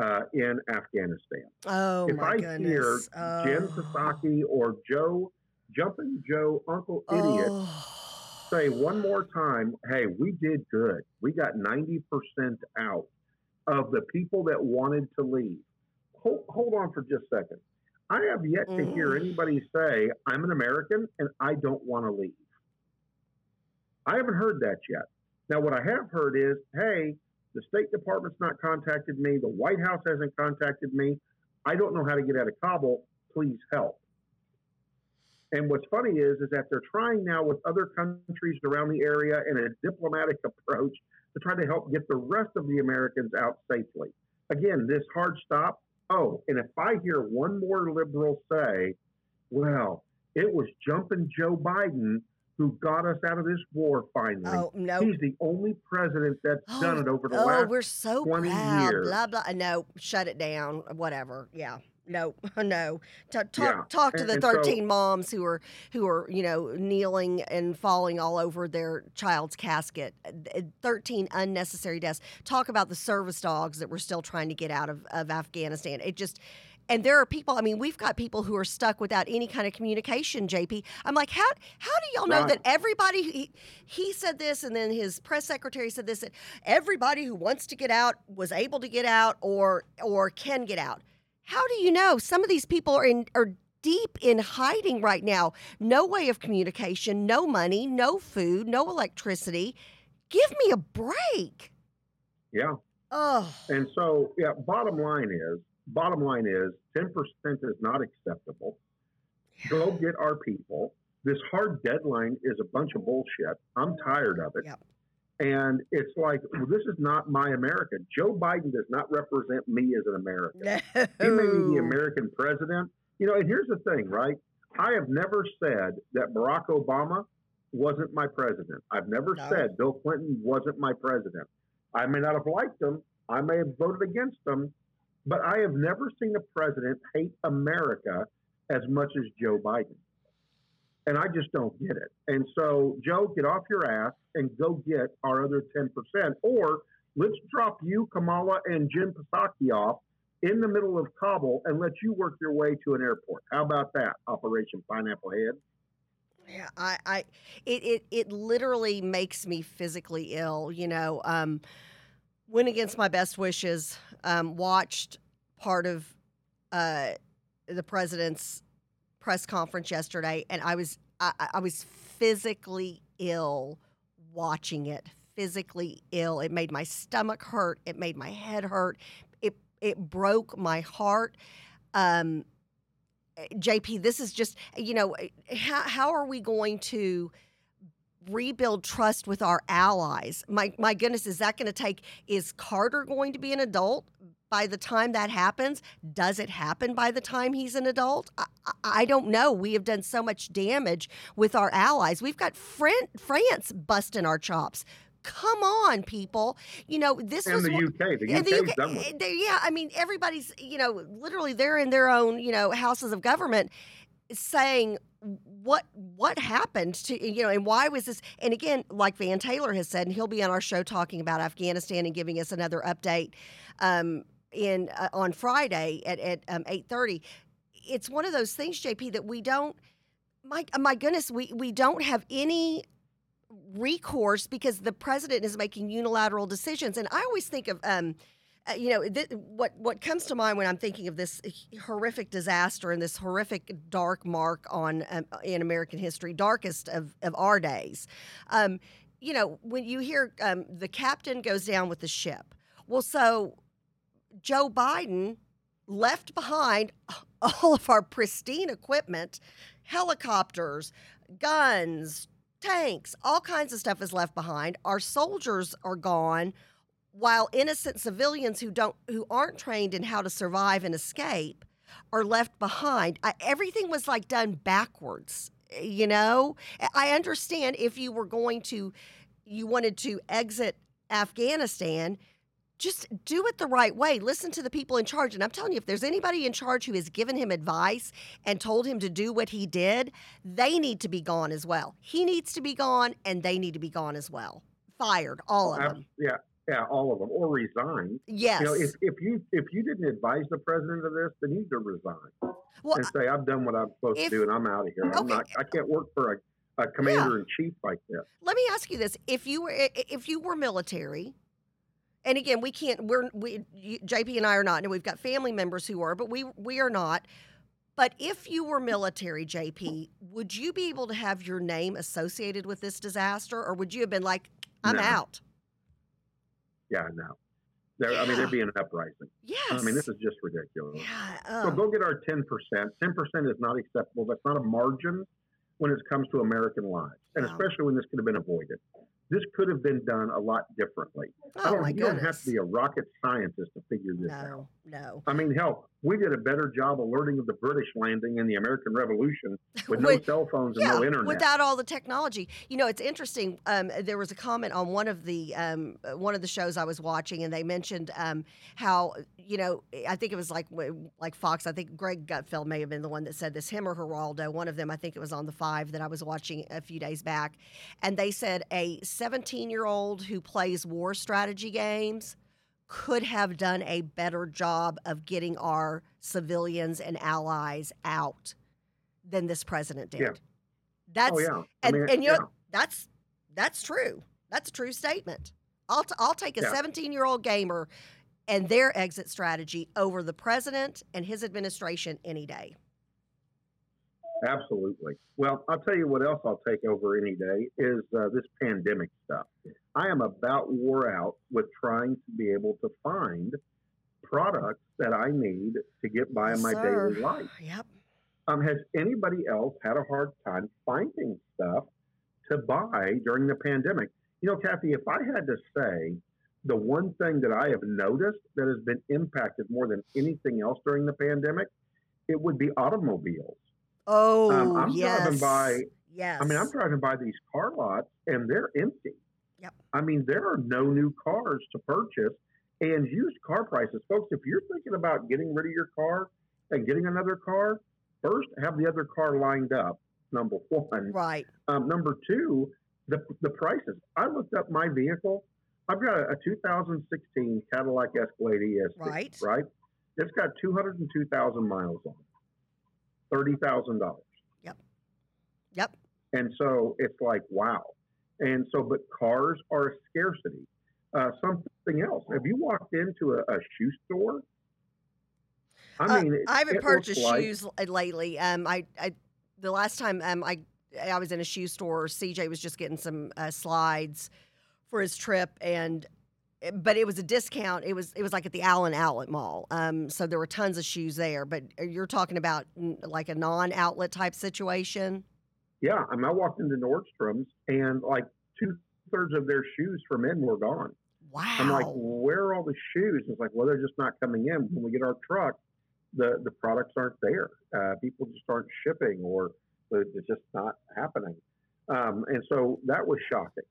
uh, in Afghanistan. Oh if my I goodness! hear Oh. Psaki or Joe, Jumping Joe, Uncle Idiot, Oh. say one more time, hey, we did good. We got 90% out of the people that wanted to leave. Hold, hold on for just a second. I have yet to hear Mm. anybody say, I'm an American and I don't want to leave. I haven't heard that yet. Now, what I have heard is, hey, the State Department's not contacted me. The White House hasn't contacted me. I don't know how to get out of Kabul. Please help. And what's funny is, is that they're trying now with other countries around the area in a diplomatic approach to try to help get the rest of the Americans out safely. Again, this hard stop. Oh, and if I hear one more liberal say, well, it was jumping Joe Biden who got us out of this war finally. Oh no! He's the only president that's done it over the oh, last we're so 20 proud. years. Blah blah. No, shut it down. Whatever. Yeah. No, no. Ta- talk Yeah, talk to the and so- thirteen moms who are who are you know kneeling and falling all over their child's casket. Thirteen unnecessary deaths. Talk about the service dogs that we're still trying to get out of, of Afghanistan. It just. And there are people. I mean, we've got people who are stuck without any kind of communication. JP, I'm like, how how do y'all know Right. that everybody? He, he said this, and then his press secretary said this. That everybody who wants to get out was able to get out, or or can get out. How do you know? Some of these people are in are deep in hiding right now. No way of communication, no money, no food, no electricity. Give me a break. Yeah. Oh, And so, yeah, bottom line is, bottom line is 10% is not acceptable. Go get our people. This hard deadline is a bunch of bullshit. I'm tired of it. Yep. And it's like, well, this is not my America. Joe Biden does not represent me as an American. no. He may be the American president. You know, and here's the thing, right? I have never said that Barack Obama wasn't my president. I've never No. said Bill Clinton wasn't my president. I may not have liked him. I may have voted against him, but I have never seen a president hate America as much as Joe Biden. And I just don't get it. And so, Joe, get off your ass and go get our other 10%. Or let's drop you, Kamala, and Jim Psaki off in the middle of Kabul and let you work your way to an airport. How about that, Operation Pineapple Head? Yeah, I, I, it, it, it literally makes me physically ill. You know, um, went against my best wishes. Um, watched part of uh, the president's press conference yesterday, and I was, I, I- was physically ill watching it. Physically ill. It made my stomach hurt. It made my head hurt. It, it broke my heart. Um, JP, this is just, you know, how, how are we going to rebuild trust with our allies? My, my goodness, is that going to take, is Carter going to be an adult by the time that happens? Does it happen by the time he's an adult? I, I- don't know. We have done so much damage with our allies. We've got Fran- France busting our chops. Come on, people. You know, this And was the what- UK. The UK's the UK done with they- yeah, I mean, everybody's, you know, literally they're in their own, you know, houses of government saying what what happened to you know and why was this and again like van taylor has said and he'll be on our show talking about afghanistan and giving us another update um, in uh, on friday at, at um, 8.30 it's one of those things jp that we don't my my goodness we we don't have any recourse because the president is making unilateral decisions. And i always think of um uh, you know th- what what comes to mind when i'm thinking of this horrific disaster and this horrific dark mark on um, in american history darkest of of our days um you know when you hear um, the captain goes down with the ship. Well so joe biden left behind all of our pristine equipment helicopters guns tanks all kinds of stuff is left behind. Our soldiers are gone while innocent civilians who don't who aren't trained in how to survive and escape are left behind I, everything was like done backwards you know i understand if you were going to you wanted to exit afghanistan just do it the right way. Listen to the people in charge. And I'm telling you, if there's anybody in charge who has given him advice and told him to do what he did, they need to be gone as well. He needs to be gone, and they need to be gone as well. Fired, all of them. Yeah, yeah, all of them, or resign. Yes. You know, if, if you if you didn't advise the president of this, then you need to resign well, and say, "I've done what I'm supposed if- to do, and I'm out of here. I'm not. I can't work for a, a commander in chief like this." let me ask you this: if you were if you were military, and again, we can't. We're we JP and I are not, and we've got family members who are, but we we are not. But if you were military, JP, would you be able to have your name associated with this disaster, or would you have been like, "I'm No. out"? Yeah, no. There, I mean, Yeah. there'd be an uprising. Yes. I mean, this is just ridiculous. yeah. So go get our 10%. 10% is not acceptable. That's not a margin when it comes to American lives, and especially when this could have been avoided. this could have been done a lot differently. I Oh don't, my you don't have to be a rocket scientist to figure this out. No, no. I mean, hell, we did a better job alerting of the British landing and the American Revolution with no With- cell phones and yeah, no internet. without all the technology. You know, it's interesting. Um, there was a comment on one of the um, one of the shows I was watching, and they mentioned um, how you know I think it was like like Fox. I think Greg Gutfeld may have been the one that said this. Him or Geraldo, one of them. I think it was on the Five that I was watching a few days back, and they said a 17 year old who plays war strategy games could have done a better job of getting our civilians and allies out than this president did. Yeah. That's oh yeah, and, mean, and you yeah. know that's that's true. That's a true statement. I'll t- I'll take a Yeah. 17 year old gamer and their exit strategy over the president and his administration any day. Absolutely. Well, I'll tell you what else I'll take over any day is uh, this pandemic stuff. I am about wore out with trying to be able to find products that I need to get by in my Sir. daily life. Yep. Um, has anybody else had a hard time finding stuff to buy during the pandemic? You know, Kathy, if I had to say the one thing that I have noticed that has been impacted more than anything else during the pandemic, it would be automobiles. Oh Um, I'm yes. driving by- Yes. I mean, I'm driving by these car lots and they're empty. I mean, there are no new cars to purchase. And used car prices, folks, if you're thinking about getting rid of your car and getting another car, first have the other car lined up, number one. right. Um, number two, the, the prices. I looked up my vehicle. I've got a, a 2016 Cadillac Escalade ESV, Right. right? It's got 202,000 miles on it, $30,000. Yep. Yep. And so it's like, wow. And so, but cars are a scarcity. Uh, something else. Have you walked into a, a shoe store? I Uh, mean, it, I haven't purchased like, shoes lately. Um, I, I the last time um I I was in a shoe store, CJ was just getting some uh, slides for his trip, and eh, but it was a discount. It was it was like at the Allen Outlet Mall. Um, so there were tons of shoes there. But uh, you're talking about like a non-outlet type situation. Yeah, I mean, I walked into Nordstrom's and like two thirds of their shoes for men were gone. Wow. I'm like, where are all the shoes? It's like, well, they're just not coming in. When we get our truck, the the products aren't there. Uh, people just aren't shipping, or it's just not happening. Um, and so that was shocking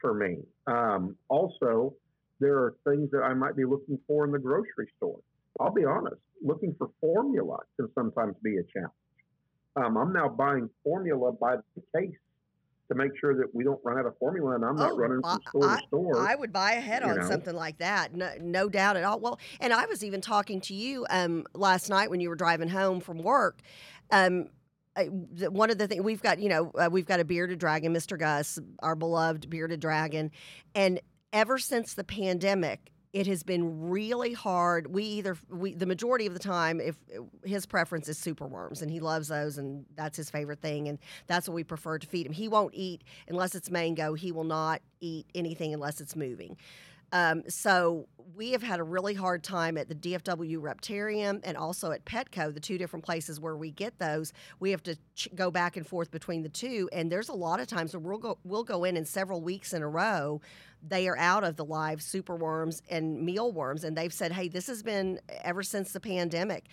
for me. Um, also, there are things that I might be looking for in the grocery store. I'll be honest, looking for formula can sometimes be a challenge. Um, I'm now buying formula by the case to make sure that we don't run out of formula, and I'm not Oh, running from I- store to store. I would buy ahead on know. something like that. No, no doubt at all. Well, and I was even talking to you um, last night when you were driving home from work. Um, I- one of the things we've got, you know, uh, we've got a bearded dragon, Mr. Gus, our beloved bearded dragon, and ever since the pandemic, it has been really hard. We either we the majority of the time, if his preference is superworms, and he loves those, and that's his favorite thing, and that's what we prefer to feed him. He won't eat unless it's mango. He will not eat anything unless it's moving. Um, so we have had a really hard time at the DFW Reptarium and also at Petco, the two different places where we get those. We have to ch- go back and forth between the two, and there's a lot of times where we'll go we'll go in and several weeks in a row. They are out of the live superworms and mealworms, and they've said, "Hey, this has been ever since the pandemic.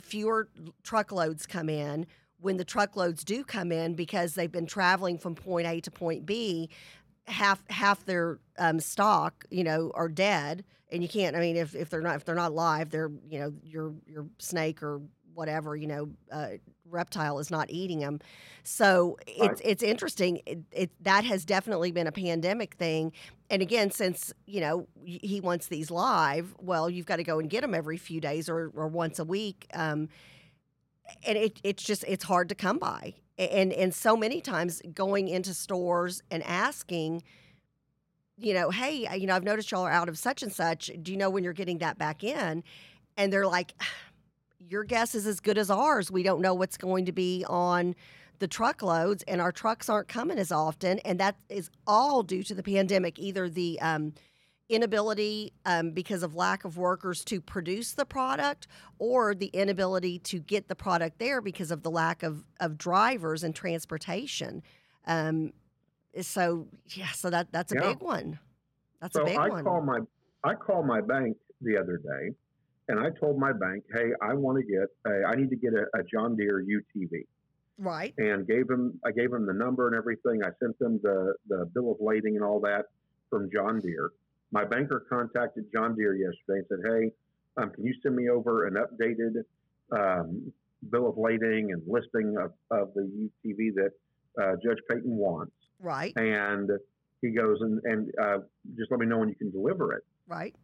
Fewer truckloads come in." When the truckloads do come in, because they've been traveling from point A to point B, half half their um, stock, you know, are dead, and you can't. I mean, if, if they're not if they're not live, they're you know your your snake or whatever you know uh, reptile is not eating them. So it's it's interesting. It, it that has definitely been a pandemic thing. And again, since you know he wants these live, well, you've got to go and get them every few days or, or once a week. Um, and it, it's just it's hard to come by and and so many times going into stores and asking you know hey you know i've noticed y'all are out of such and such. Do you know when you're getting that back in? And they're like your guess is as good as ours. We don't know what's going to be on the truckloads and our trucks aren't coming as often. And that is all due to the pandemic either the um, inability um, because of lack of workers to produce the product or the inability to get the product there because of the lack of, of drivers and transportation. Um, so yeah, so that that's a Yeah. big one. That's so a big I one. call my I called my bank the other day, and I told my bank, "Hey, I want to get a, I need to get a, a John Deere UTV." right. and gave him I gave him the number and everything. I sent them the the bill of lading and all that from John Deere. My banker contacted John Deere yesterday and said, "Hey, um, can you send me over an updated um, bill of lading and listing of, of the UTV that uh, Judge Payton wants?" Right. And he goes and and uh, just let me know when you can deliver it. Right.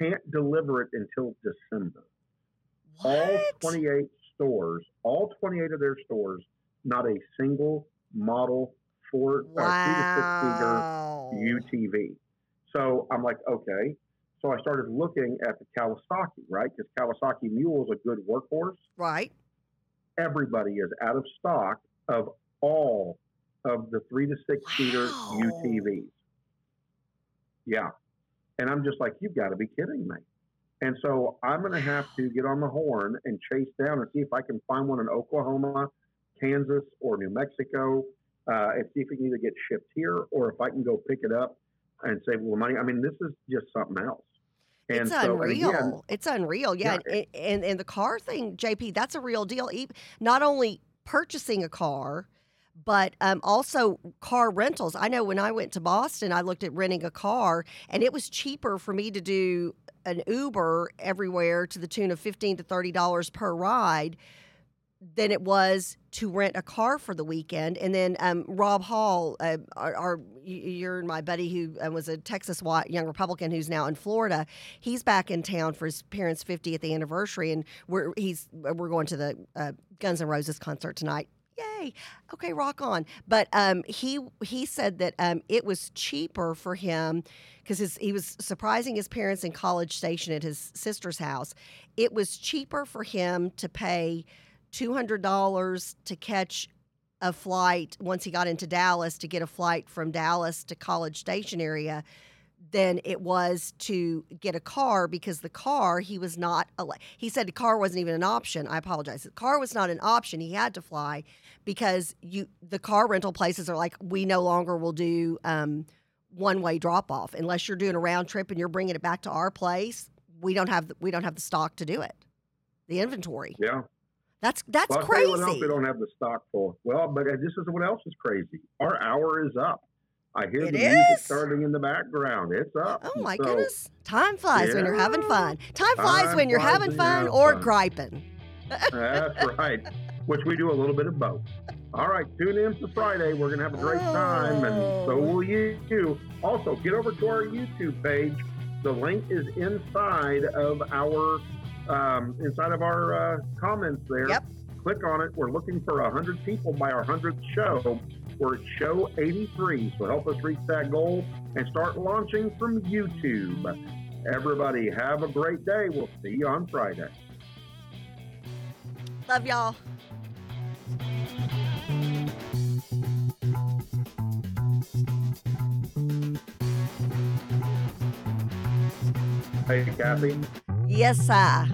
Can't deliver it until December What? all 28 stores, all 28 of their stores, not a single model Ford or Wow. three to six seater UTV. So I'm like, okay. So I started looking at the Kawasaki, right? Because Kawasaki Mule is a good workhorse. Right. Everybody is out of stock of all of the three to six seater Wow. UTVs. Yeah. And I'm just like, you've got to be kidding me. And so I'm going to have to get on the horn and chase down and see if I can find one in Oklahoma, Kansas, or New Mexico, uh, and see if it can either get shipped here or if I can go pick it up and save a little money. I mean, this is just something else. And it's so, unreal. again, it's unreal. Yeah. Yeah, and, and and the car thing, JP, that's a real deal. Not only purchasing a car, but um, also car rentals. I know when I went to Boston, I looked at renting a car, and it was cheaper for me to do an Uber everywhere to the tune of fifteen to thirty dollars per ride than it was to rent a car for the weekend. And then um, Rob Hall, uh, our, our you're my buddy who uh, was a Texas young Republican who's now in Florida. He's back in town for his parents' 50th anniversary, and we're he's we're going to the uh, Guns N' Roses concert tonight. Yay! Okay, rock on. But um, he he said that um, it was cheaper for him because he was surprising his parents in College Station at his sister's house. It was cheaper for him to pay two hundred dollars to catch a flight once he got into Dallas to get a flight from Dallas to College Station area than it was to get a car because the car he was not he said the car wasn't even an option. I apologize. The car was not an option. He had to fly because you the car rental places are like we no longer will do um, one way drop off unless you're doing a round trip and you're bringing it back to our place we don't have the, we don't have the stock to do it. The inventory. Yeah. That's that's Well, crazy what else we don't have the stock for. Well, but this is what else is crazy. Our hour is up. I hear It the music starting in the background. It's up. Oh my So, goodness. Time flies when you're having fun. Time flies Time when you're having fun or fun. griping. That's right. Which we do a little bit of both. All right, tune in for Friday. We're gonna have a great time, and so Oh. will you. too. Also, get over to our YouTube page. The link is inside of our um, inside of our uh, comments there. Yep. Click on it. We're looking for hundred people by our hundredth show. We're at show 83, so help us reach that goal and start launching from YouTube. Everybody, have a great day. We'll see you on Friday. Love y'all. Hey, Kathy. Yes, sir.